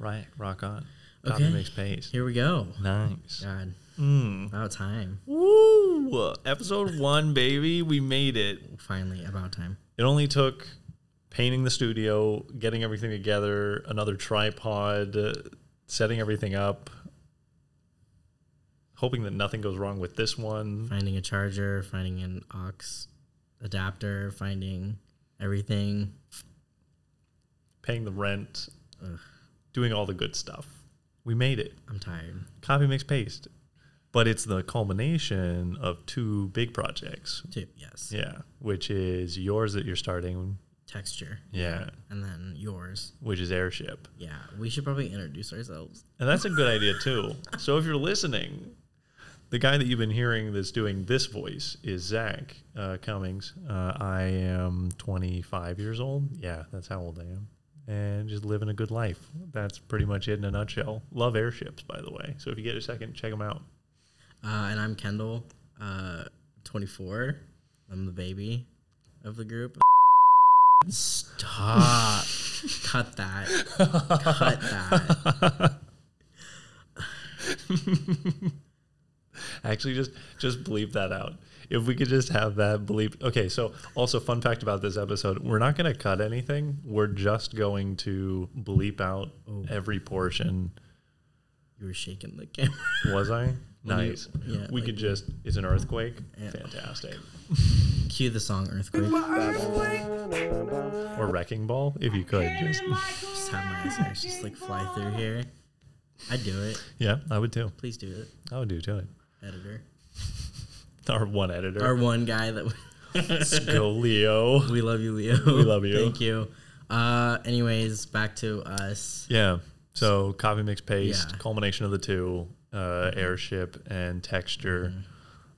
Right. Rock on. Copy Okay. makes paste. Here we go. Nice. God, Mm. about time. Woo! Episode one, baby. We made it. Finally, about time. It only took painting the studio, getting everything together, another tripod, uh, setting everything up, hoping that nothing goes wrong with this one. Finding a charger, finding an aux adapter, finding everything. paying the rent, Ugh. Doing all the good stuff. We made it. I'm tired. Copy mix paste. But it's the culmination of two big projects. Too. Yes. Yeah. Which is yours that you're starting. Texture. Yeah. And then yours. Which is Airship. Yeah. We should probably introduce ourselves. And that's a good idea too. So if you're listening, the guy that you've been hearing that's doing this voice is Zach uh, Cummings. Uh, I am 25 years old. Yeah, that's how old I am. And just living a good life. That's pretty much it in a nutshell. Love airships, by the way. So if you get a second, check them out. Uh, and I'm Kendall, uh, 24. I'm the baby of the group. Stop. Cut that. Cut that. Actually, just just bleep that out. If we could just have that bleep. Okay, so also fun fact about this episode: we're not going to cut anything. We're just going to bleep out Oh. every portion. You were shaking the camera. Was I? When you- Nice. yeah, we like could you- just. Is an earthquake? Yeah. Fantastic. Cue the song Earthquake. Or wrecking ball, if you could. Just Just have my eyes just like fly through here. I'd do it. yeah, I would too. Please do it, I would do too. editor. Our one editor, Our one guy that go Leo. we love you, Leo. We love you. Thank you. Uh, anyways, back to us. Yeah. So copy mix paste, Yeah. culmination of the two, uh, airship and texture.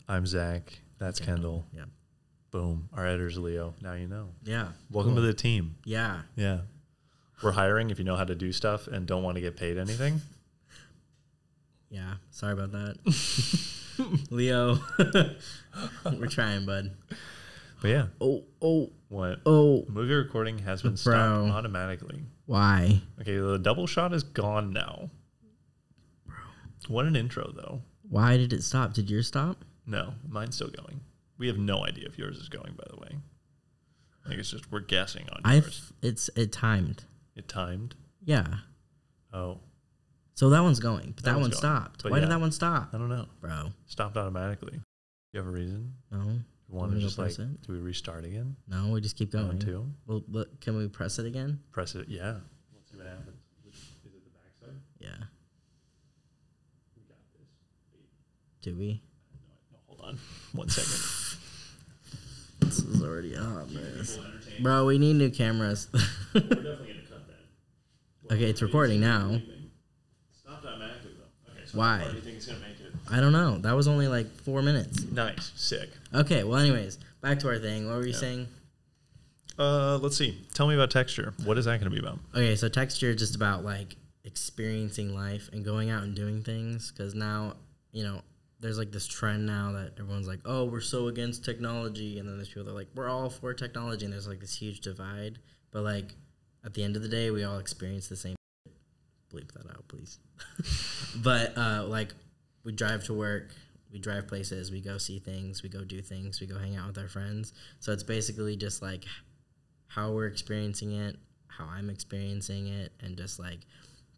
I'm Zach. That's Kendall. Yeah. Boom. Our editor's Leo. Now you know. Yeah. Welcome Cool. to the team. Yeah. Yeah. We're hiring if you know how to do stuff and don't want to get paid anything. Yeah. Sorry about that. Leo. We're trying, bud. But yeah, Oh, oh, what oh. movie recording has been Bro. stopped automatically. Why? Okay, the double shot is gone now. Bro. What an intro though. Why did it stop? Did yours stop? No, mine's still going. We have no idea if yours is going, by the way. I think it's just we're guessing on I. yours. It's it timed. It timed. Yeah. Oh, So that one's going, but That that, one going. stopped. But Why yeah. did that one stop, I don't know. bro? Stopped automatically. You have a reason? No, to to just like, it? do we restart again? no. We just keep One, going. two. Well, look, can we press it again? Press it. Yeah. Let's see what happens. Is it the backside? Yeah. We got this. Do we? Uh, no, hold on. One second. This is already a hot mess, bro. We need new cameras. We're definitely going to cut that. okay, it's recording now. Stopped automatically though. Okay, so Why? Do you think it's going to make it? I don't know. That was only like four minutes. Nice. Sick. Okay. Well, anyways, back to our thing. What were you Yeah. saying? Uh, let's see. Tell me about texture. What is that going to be about? Okay, so texture is just about like experiencing life and going out and doing things. Because now, you know, there's like this trend now that everyone's like, oh, we're so against technology. And then there's people that are like, we're all for technology. And there's like this huge divide. But like at the end of the day, we all experience the same. Bleep that out, please. but uh, like we drive to work, we drive places, we go see things, we go do things, we go hang out with our friends. So it's basically just like how we're experiencing it, how I'm experiencing it, and just like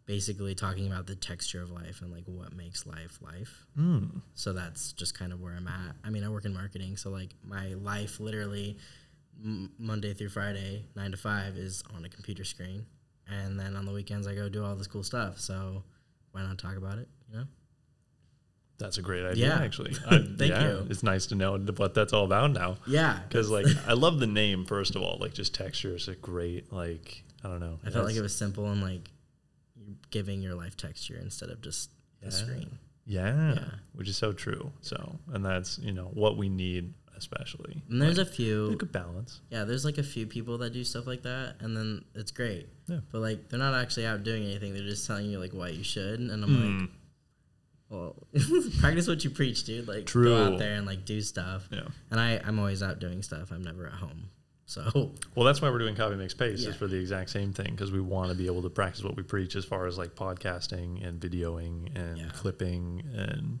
basically talking about the texture of life and like what makes life life. Hmm. So that's just kind of where I'm at. I mean, I work in marketing, so like my life literally m- Monday through Friday, nine to five, is on a computer screen, and then on the weekends I go do all this cool stuff. So why not talk about it? You know? That's a great idea, Yeah. actually. I, Thank yeah, you. It's nice to know what that's all about now. Yeah, Because like I love the name first of all. Like just texture is a great like I don't know. I felt like it was simple and like you're giving your life texture instead of just Yeah. the screen. yeah, Yeah. which is so true. So and that's you know what we need especially. And there's like, a few a good balance. Yeah, there's like a few people that do stuff like that, and then it's great. Yeah. But like, they're not actually out doing anything. They're just telling you like why you should, and I'm Hmm. like, well, practice what you preach, dude. Like, True. go out there and like do stuff. Yeah. And I, I'm always out doing stuff. I'm never at home. So Well, that's why we're doing copy mix paste Yeah. is for the exact same thing because we want to be able to practice what we preach as far as like podcasting and videoing and Yeah. clipping and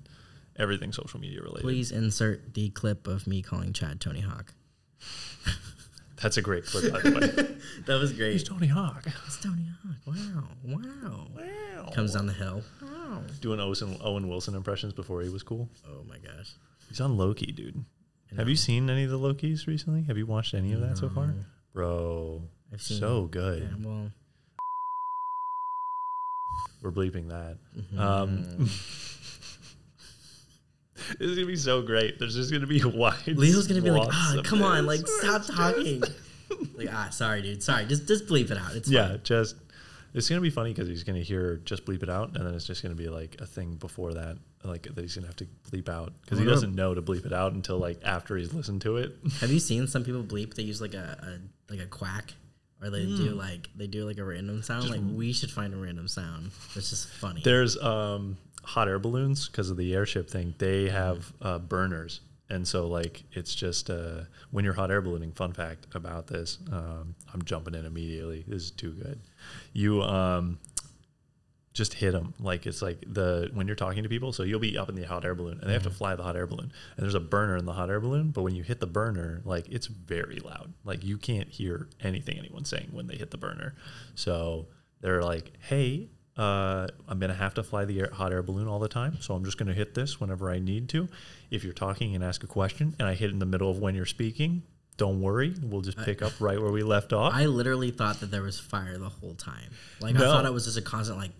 everything social media related. please insert the clip of me calling Chad Tony Hawk. That's a great clip, by the way. That was great. He's. Tony Hawk. It's Tony Hawk. Wow. Wow. Wow. Comes down the hill. Wow. doing Owen, Owen Wilson impressions before he was cool. Oh my gosh. He's on Loki, dude. Have you seen any of the Lokis recently? Have you watched any of that so far? Bro, I've seen so good. Yeah, well, We're bleeping that. mhm. Um, this is gonna be so great. There's just gonna be a wide. Leo's gonna be like, ah, come on, like stop talking. like, ah, sorry, dude, sorry. Just just bleep it out. It's yeah, fine. just it's gonna be funny because he's gonna hear just bleep it out, and then it's just gonna be like a thing before that, like that he's gonna have to bleep out because he doesn't know to bleep it out until like after he's listened to it. Have you seen some people bleep? They use like a, a like a quack, or they do Hmm. like they do like a random sound. like we should find a random sound. It's just funny. There's um, hot air balloons because of the airship thing. They have uh, burners, and so like it's just uh, when you're hot air ballooning. Fun fact about this: um, I'm jumping in immediately. This is too good. You um, just hit them like it's like the when you're talking to people. So you'll be up in the hot air balloon, and they have to fly the hot air balloon. And there's a burner in the hot air balloon, but when you hit the burner, like it's very loud. Like you can't hear anything anyone's saying when they hit the burner. So they're like, "Hey, uh, I'm gonna have to fly the air, hot air balloon all the time, so I'm just gonna hit this whenever I need to. If you're talking and ask a question, and I hit in the middle of when you're speaking." Don't worry, we'll just pick up right where we left off. I literally thought that there was fire the whole time. Like I thought it was just a constant like.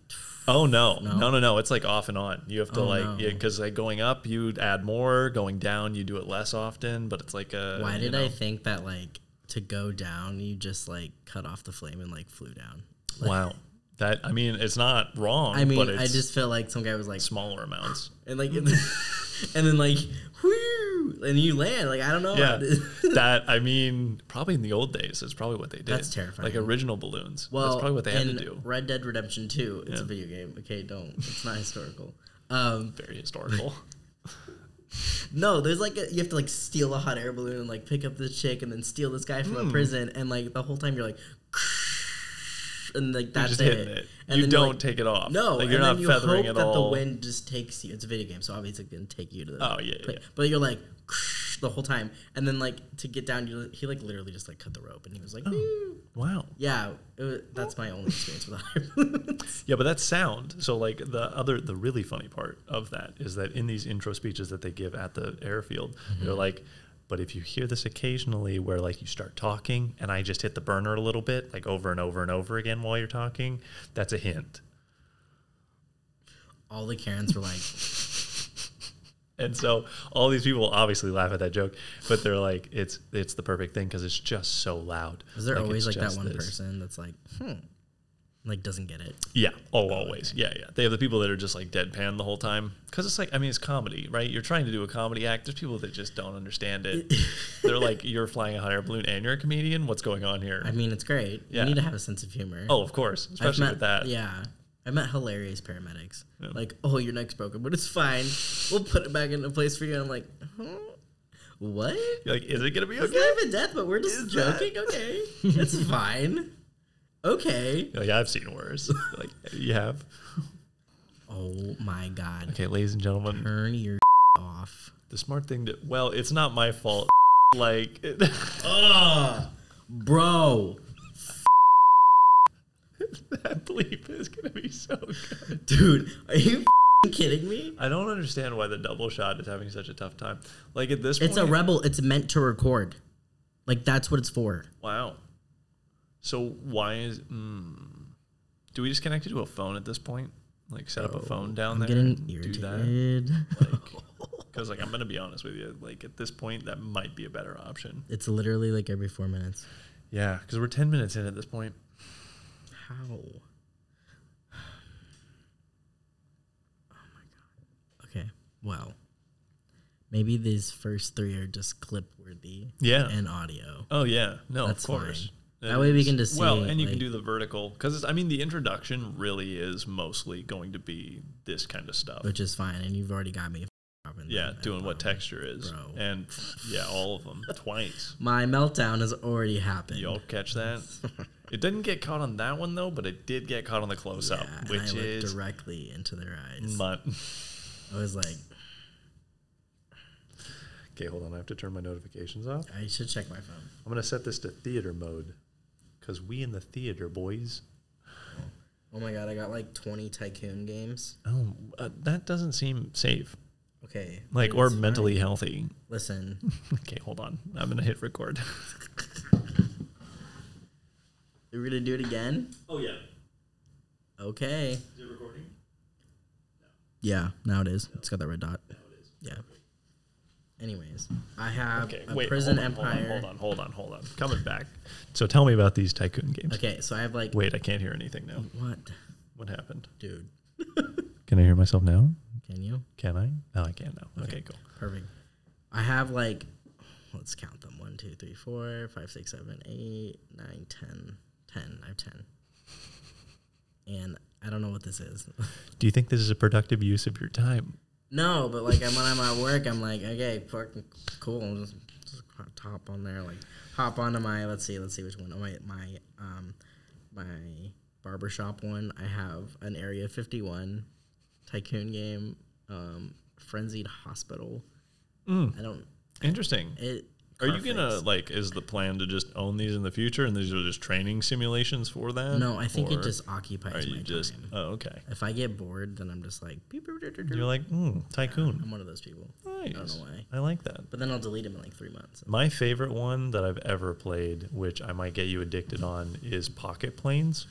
Oh no. No? no, no, no! It's like off and on. You have to Oh, like, no. yeah, because like going up, you add more. Going down, you do it less often. But it's like a. Why did know. I think that like to go down you just like cut off the flame and like flew down? Wow, that I mean, it's not wrong. I mean, but it's I just felt like some guy was like smaller amounts. and like and then, and then like whoo and you land like I don't know. Yeah, that I mean, probably in the old days, that's probably what they did. That's terrifying. Like original balloons. well, that's probably what they had to do. Red Dead Redemption Two, it's a video game. Okay, don't. It's not historical. Um, Very historical. no, there's like a, you have to like steal a hot air balloon and like pick up this chick and then steal this guy from Hmm. a prison and like the whole time you're like, and like that's just it. it. And you don't like, take it off. No, like you're and not then you feathering hope it that all. the wind just takes you. It's a video game, so obviously it's gonna take you to the. Oh, yeah, yeah. But you're like the whole time, and then like to get down, you he like literally just like cut the rope, and he was like, oh, "Woo." Wow. yeah, it was, that's my only experience with balloons. Yeah, but that's sound. So like the other the really funny part of that is that in these intro speeches that they give at the airfield, they're mm-hmm. like, but if you hear this occasionally where like you start talking and I just hit the burner a little bit, like over and over and over again while you're talking, that's a hint. All the Karens were like, And so all these people obviously laugh at that joke, but they're like, it's it's the perfect thing because it's just so loud. "Is there Like, always like that one this. person that's like, hmm, like doesn't get it?" Yeah. Oh, oh always. Yeah, yeah. They have the people that are just like deadpan the whole time because it's like I mean it's comedy, right? You're trying to do a comedy act. There's people that just don't understand it. They're like, you're flying a hot air balloon and you're a comedian. What's going on here? I mean, it's great. Yeah. You need to have a sense of humor. oh, of course, especially met, with that. Yeah. I met hilarious paramedics. Yeah. Like, oh, your neck's broken, but it's fine. We'll put it back into place for you. And I'm like, huh? What? You're like, is it gonna be It's okay? kind of a death, but we're just Is that- joking. Okay. it's fine. Okay. Like, I've seen worse. like you have. Oh my God. Okay, ladies and gentlemen, Turn your off. the smart thing to well, it's not my fault. Like Ugh. Bro. that bleep is gonna be so good. Dude, are you kidding me? I don't understand why the double shot is having such a tough time. Like at this point. It's point, a rebel. It's meant to record. Like, that's what it's for. Wow. So why is? Mm, do we just connect it to a phone at this point? Like set up a phone down I'm there getting and do that? irritated. Because like I'm gonna be honest with you, like at this point that might be a better option. It's literally like every four minutes. Yeah, because we're ten minutes in at this point. How? Oh my god. Okay. Well, maybe these first three are just clip worthy Yeah. and audio. Oh yeah, no, That's of course. fine. That way we can just well, and you can do the vertical because I mean the introduction really is mostly going to be this kind of stuff. Which is fine, and you've already got me Yeah, doing what um, texture is, Bro. and yeah, all of them twice. My meltdown has already happened. Y'all catch that? It didn't get caught on that one though, but it did get caught on the close up, Yeah, and which is directly into their eyes. mut. I was like, Okay, hold on. I have to turn my notifications off. I should check my phone. I'm gonna set this to theater mode, cause we in the theater, boys. Oh my god, I got like 20 tycoon games. Oh, uh, that doesn't seem safe, Okay. like or it's mentally fine. healthy. Listen, Okay, hold on. I'm gonna hit record. we're gonna do it again. Oh yeah. Okay. Is it recording? Yeah, now it is. It's got that red dot. Yeah. Anyways, I have Okay, a wait. Prison hold on, Empire. Hold on, hold on, hold on, hold on. Coming back. So tell me about these tycoon games. Okay, so I have like Wait, I can't hear anything now. what, What happened? dude? Can I hear myself now? Can you? Can I? No, I can't now. Okay, cool. Perfect. I have like, let's count them: one, two, three, four, five, six, seven, eight, nine, ten, ten. I have ten, and I don't know what this is. Do you think this is a productive use of your time? No, but like I'm when I'm at work, I'm like, okay, fucking cool. Just, just hop on there, like hop onto my. Let's see, let's see which one. Oh, my my um my barbershop one. I have an Area 51 tycoon game, um, Frenzied Hospital. Mm, I don't. interesting. It. Are you gonna like? Is the plan to just own these in the future, and these are just training simulations for that? No, I think it just occupies Are you my just? time. Oh, okay. If I get bored, then I'm just like. beep, beep, beep, You're like, mm, tycoon. I'm one of those people. Nice. don't know why. I like that. But then I'll delete them in like three months. My favorite one that I've ever played, which I might get you addicted on, is Pocket Planes.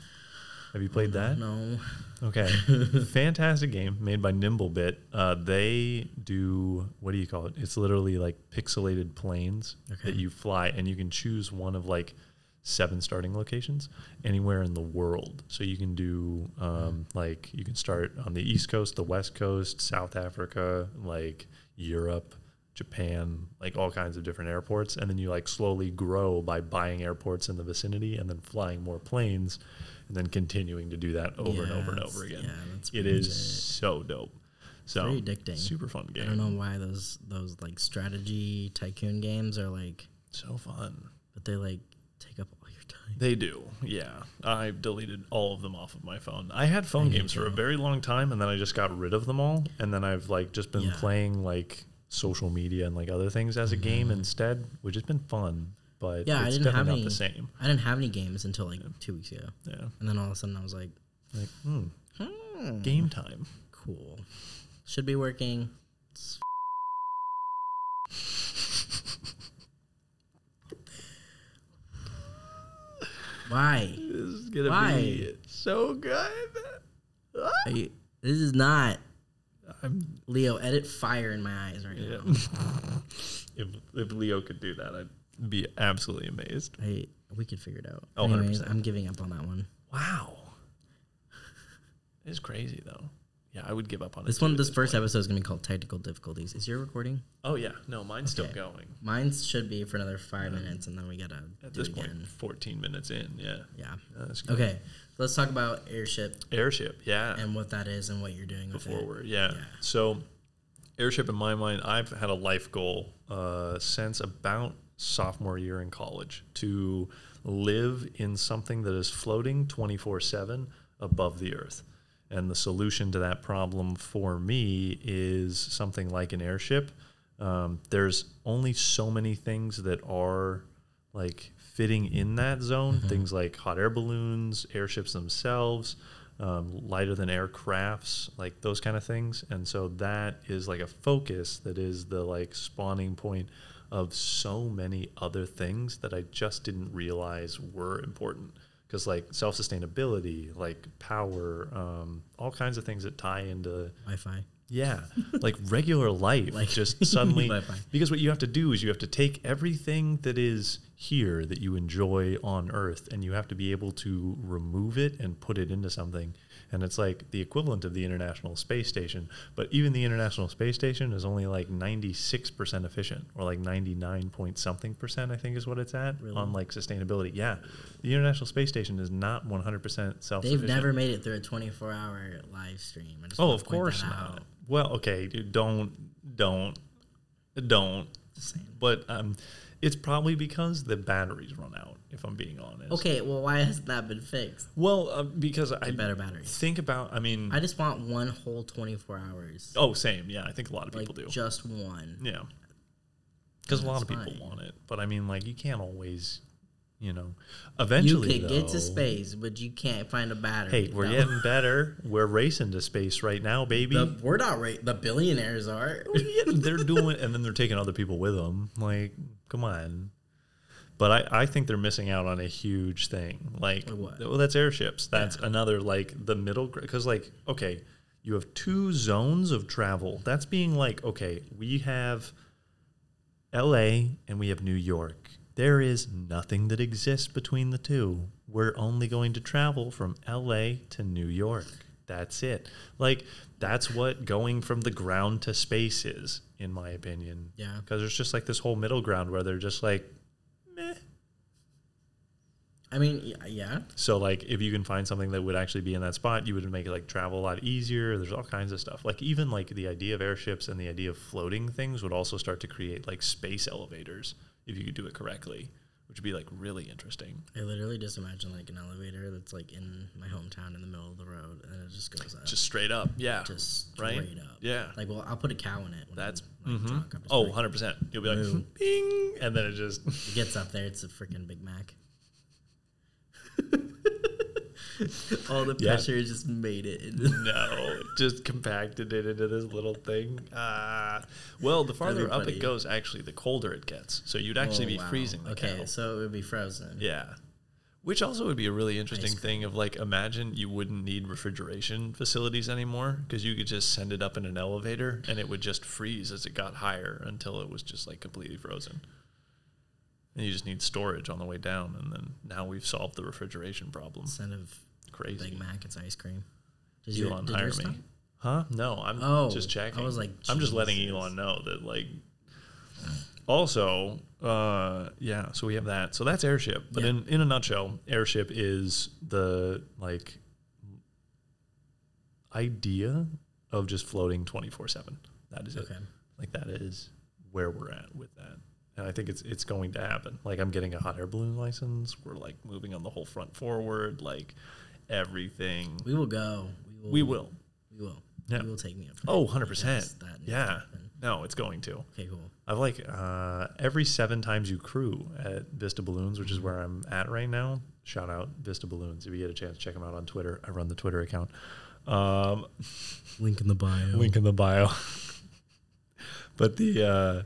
Have you played that? No. Okay. Fantastic game made by Nimblebit. Uh, they do, what do you call it? It's literally like pixelated planes Okay. that you fly, and you can choose one of like seven starting locations anywhere in the world. So you can do, um, like, you can start on the East Coast, the West Coast, South Africa, like Europe. Japan, like all kinds of different airports, and then you like slowly grow by buying airports in the vicinity and then flying more planes, and then continuing to do that over and over and over again. yeah, it is it. so dope. So Very addicting. super fun game. I don't know why those those like strategy tycoon games are like, So fun. but they like take up all your time. They do, yeah. I deleted all of them off of my phone. I had phone need games for a very long time, and then I just got rid of them all. And then I've like just been Yeah. playing like social media and like other things as a game instead, which has been fun. But Mm-hmm. Yeah, I it's didn't have definitely not any. the same. I didn't have any games until like two weeks ago, Yeah, and then all of a sudden I was like, like hmm, hmm, game time. cool, should be working. It's Why? This is gonna Why? be so good. Are you- this is not I'm Leo. Edit fire in my eyes right yeah. now. if if Leo could do that, I'd be absolutely amazed. Hey, we could figure it out. Oh, Anyways, 100%. I'm giving up on that one. Wow, it's crazy though. Yeah, I would give up on it This one, at this first episode is gonna be called technical difficulties. Is your recording? Oh yeah, no, mine's still going. Mine should be for another five minutes, and then we gotta At this point, again. 14 minutes in. Yeah, Yeah. good. Okay. Let's talk about airship Airship, yeah. and what that is and what you're doing with before it. yeah. Yeah. So, airship in my mind, I've had a life goal uh, since about sophomore year in college to live in something that is floating 24 7 above the earth. And the solution to that problem for me is something like an airship. Um, there's only so many things that are like fitting in that zone. Things like hot air balloons, airships themselves, um, lighter than aircrafts, like those kind of things. And so that is like a focus that is the like spawning point of so many other things that I just didn't realize were important. Because like self sustainability, like power, um, all kinds of things that tie into Wi-Fi. Yeah, like regular life, Like- just suddenly. Because what you have to do is you have to take everything that is here that you enjoy on Earth, and you have to be able to remove it and put it into something. and it's like the equivalent of the International Space Station. But even the International Space Station is only like 96% efficient, or like 99 point something percent, I think is what it's at Really? on like sustainability. Yeah, the International Space Station is not 100% self They've never made it through a 24 hour live stream. Oh, of course not. Well, okay, dude, don't, don't, don't. But um, it's probably because the batteries run out. If I'm being honest. Okay, well, why hasn't that been fixed? Well, uh, because I better batteries. think about. I mean, I just want one whole 24 hours. oh, same. Yeah, I think a lot of like people do. just one. Yeah, because a lot of people fine. want it. But I mean, like, you can't always, you know. Eventually you could get to space, but you can't find a battery. Hey, we're No. getting better. We're racing to space right now, baby. The, we're not right. The billionaires are. Yeah, they're doing, and then they're taking other people with them. Like, come on. But I, I think they're missing out on a huge thing. Like, what? well, that's airships. That's another like the middle because like okay, you have two zones of travel. That's being like okay, we have L.A. and we have New York. There is nothing that exists between the two. We're only going to travel from L.A. to New York. That's it. Like that's what going from the ground to space is, in my opinion. Yeah. Because there's just like this whole middle ground where they're just like, meh. I mean, yeah. So like, if you can find something that would actually be in that spot, you would make it like travel a lot easier. There's all kinds of stuff. Like even like the idea of airships and the idea of floating things would also start to create like space elevators if you could do it correctly, which would be like really interesting. I literally just imagine like an elevator that's like in my hometown in the middle of the road, and it just goes up, Just straight up, yeah. just right? straight up. Yeah. Like, well, I'll put a cow in it. When That's I'm, like, mhm. drunk. Oh, 100 percent. You'll be like, Boom. bing, and then it just It gets up there, it's a freaking Big Mac. All the Yeah. pressure just made it. no, just compacted it into this little thing. Uh, well, the farther up funny. it goes, actually, the colder it gets. So you'd actually Oh, be wow. freezing the Okay, cow. so it would be frozen. Yeah. Which also would be a really interesting thing of like, imagine you wouldn't need refrigeration facilities anymore because you could just send it up in an elevator and it would just freeze as it got higher until it was just like completely frozen. And you just need storage on the way down. And then now we've solved the refrigeration problem. Instead of Crazy. Big Mac, it's ice cream. Does Elon did hire me. stop? Huh? No, I'm Oh, just checking. I was like, I'm just letting Elon know that like. Also, uh, yeah. So we have that. So that's airship. But Yeah. in in a nutshell, airship is the like idea of just floating twenty four seven. That is it. Okay. Like that is where we're at with that. And I think it's it's going to happen. Like I'm getting a hot air balloon license. We're like moving on the whole front forward. Like everything. We will go. We will. We will. We will. Yeah. You will take me up. Oh, 100 percent. because that Yeah. No, it's going to. Okay, cool. I've like uh, every seven times you crew at Vista Balloons, which is where I'm at right now. Shout out Vista Balloons if you get a chance, check them out on Twitter. I run the Twitter account. Um, Link in the bio. link in the bio. but the uh,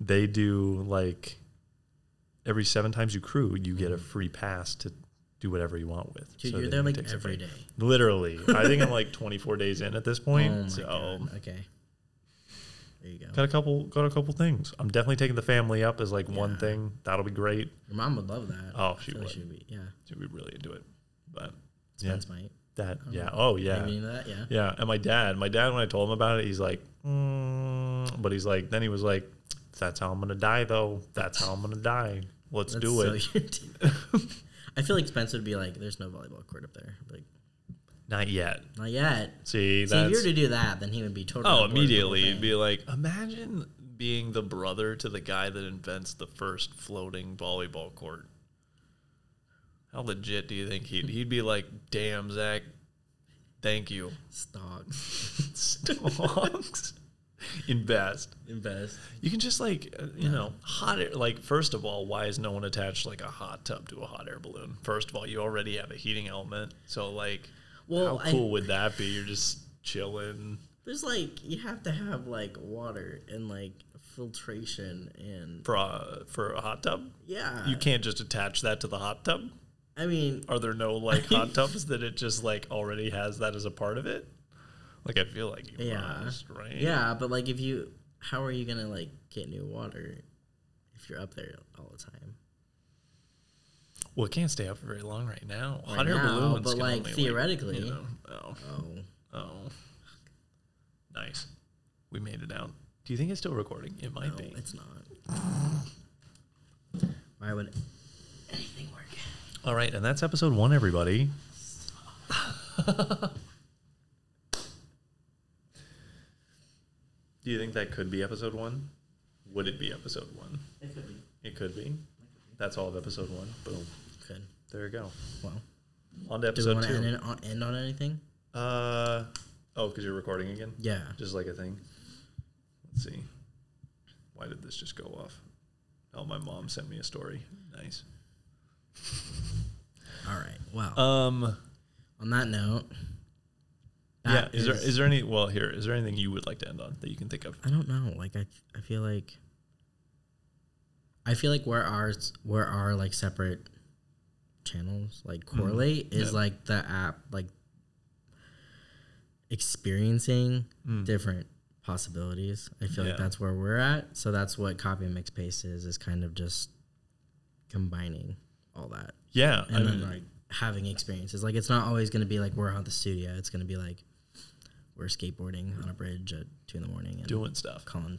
they do like every seven times you crew, you get a free pass to do whatever you want with. Dude, So you're there like every day. Literally, I think I'm like 24 days in at this point. oh my so god. Okay. There you go. got a couple, got a couple things. I'm definitely taking the family up as like one thing. That'll be great. Your mom would love that. Oh, she would. be, yeah. she'd be really into it. But Spence might. that, Oh. yeah. Oh, yeah. Into that. Yeah. Yeah. And my dad, my dad, when I told him about it, he's like, mm, but he's like, then he was like, that's how I'm going to die, though. That's how I'm going to die. Let's That's do so it. I feel like Spencer would be like, "There's no volleyball court up there." Like, Not yet. not yet. See, See, if you were to do that, then he would be totally. Oh, on board with the whole immediately. Be like, imagine being the brother to the guy that invents the first floating volleyball court. How legit do you think he'd he'd be like, damn, Zach, thank you. Stocks. Stocks. Invest. Invest. You can just like uh, you know hot air. Like first of all, why is no one attached like a hot tub to a hot air balloon? First of all, you already have a heating element, so like, Well, how I- cool would that be? You're just chilling. There's like you have to have like water and like filtration and For a, for a hot tub, yeah. you can't just attach that to the hot tub. I mean, Are there no like hot tubs that it just like already has that as a part of it? Like I feel like you Yeah. must, right? yeah, but like if you, how are you gonna like get new water if you're up there all the time? Well, it can't stay up for very long right now. Right Hot air now, balloons, but, like, theoretically- you know, oh, Oh, oh, nice. We made it out. Do you think it's still recording? It might no, be. it's not. Why would anything work? All right, and that's episode one, everybody. Do you think that could be episode one? Would it be episode one? It could be. It could be. That's all of episode one. Boom. Could. There you go. Well, On to do we episode want to two. end, on, end on anything? Uh, oh, because you're recording again? Yeah. Just like a thing. Let's see. Why did this just go off? Oh, my mom sent me a story. Nice. All right. Well, Um, on that note, yeah. is there is there is there any? Well, here is there anything you would like to end on that you can think of? I don't know. Like I, I feel like I feel like where ours where our like separate channels like correlate is Mm-hmm. Yeah. like the app like experiencing Mm. different possibilities. I feel Yeah. like that's where we're at. So that's what copy and mix paste is is kind of just combining all that Yeah, I and then mean, like having experiences. Like it's not always going to be like we're at the studio. It's going to be like we're skateboarding on a bridge at two in the morning and doing stuff. calling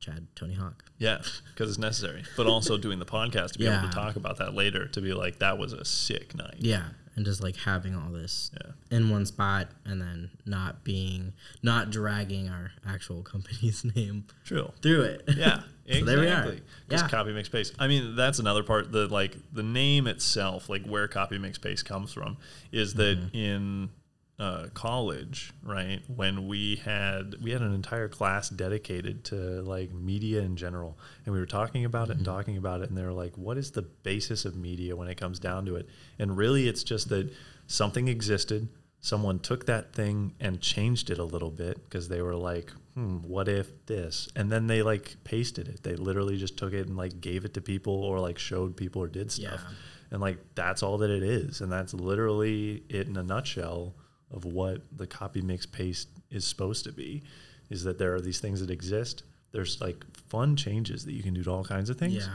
Chad Tony Hawk. Yeah, because it's necessary, but also doing the podcast to be able to talk about that later. To be like, that was a sick night. Yeah, and just like having all this Yeah. in one spot and then not being not dragging our actual company's name True. through it. Yeah, exactly. So there we are. Just Yeah. copy mix paste. I mean, that's another part. The like the name itself, like where copy mix paste comes from, is that Mm-hmm. in uh, college, right? When we had we had an entire class dedicated to like media in general, and we were talking about it and Mm-hmm. talking about it, and they were like, "What is the basis of media when it comes down to it?" And really, it's just that something existed. Someone took that thing and changed it a little bit because they were like, hmm, what if this? And then they like pasted it. They literally just took it and like gave it to people or like showed people or did stuff. Yeah. And like that's all that it is. And that's literally it in a nutshell of what the copy mix paste is supposed to be is that there are these things that exist. There's like fun changes that you can do to all kinds of things. Yeah.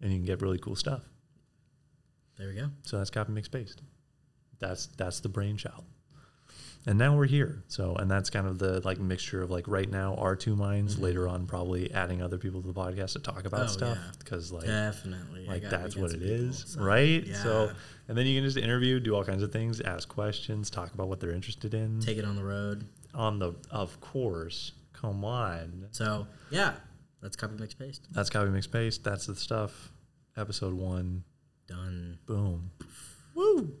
And you can get really cool stuff. There we go. So that's copy mix paste. That's that's the brainchild. And now we're here. So and that's kind of the like mixture of like right now our two minds, mm-hmm. later on probably adding other people to the podcast to talk about Oh, stuff yeah. because like Definitely. Like that's what it people, is, so, right? Yeah. So and then you can just interview, do all kinds of things, ask questions, talk about what they're interested in. take it on the road. on the of course. Come on. So yeah, that's copy mix paste. That's copy mix paste. That's the stuff. Episode one. Done. Boom. Woo.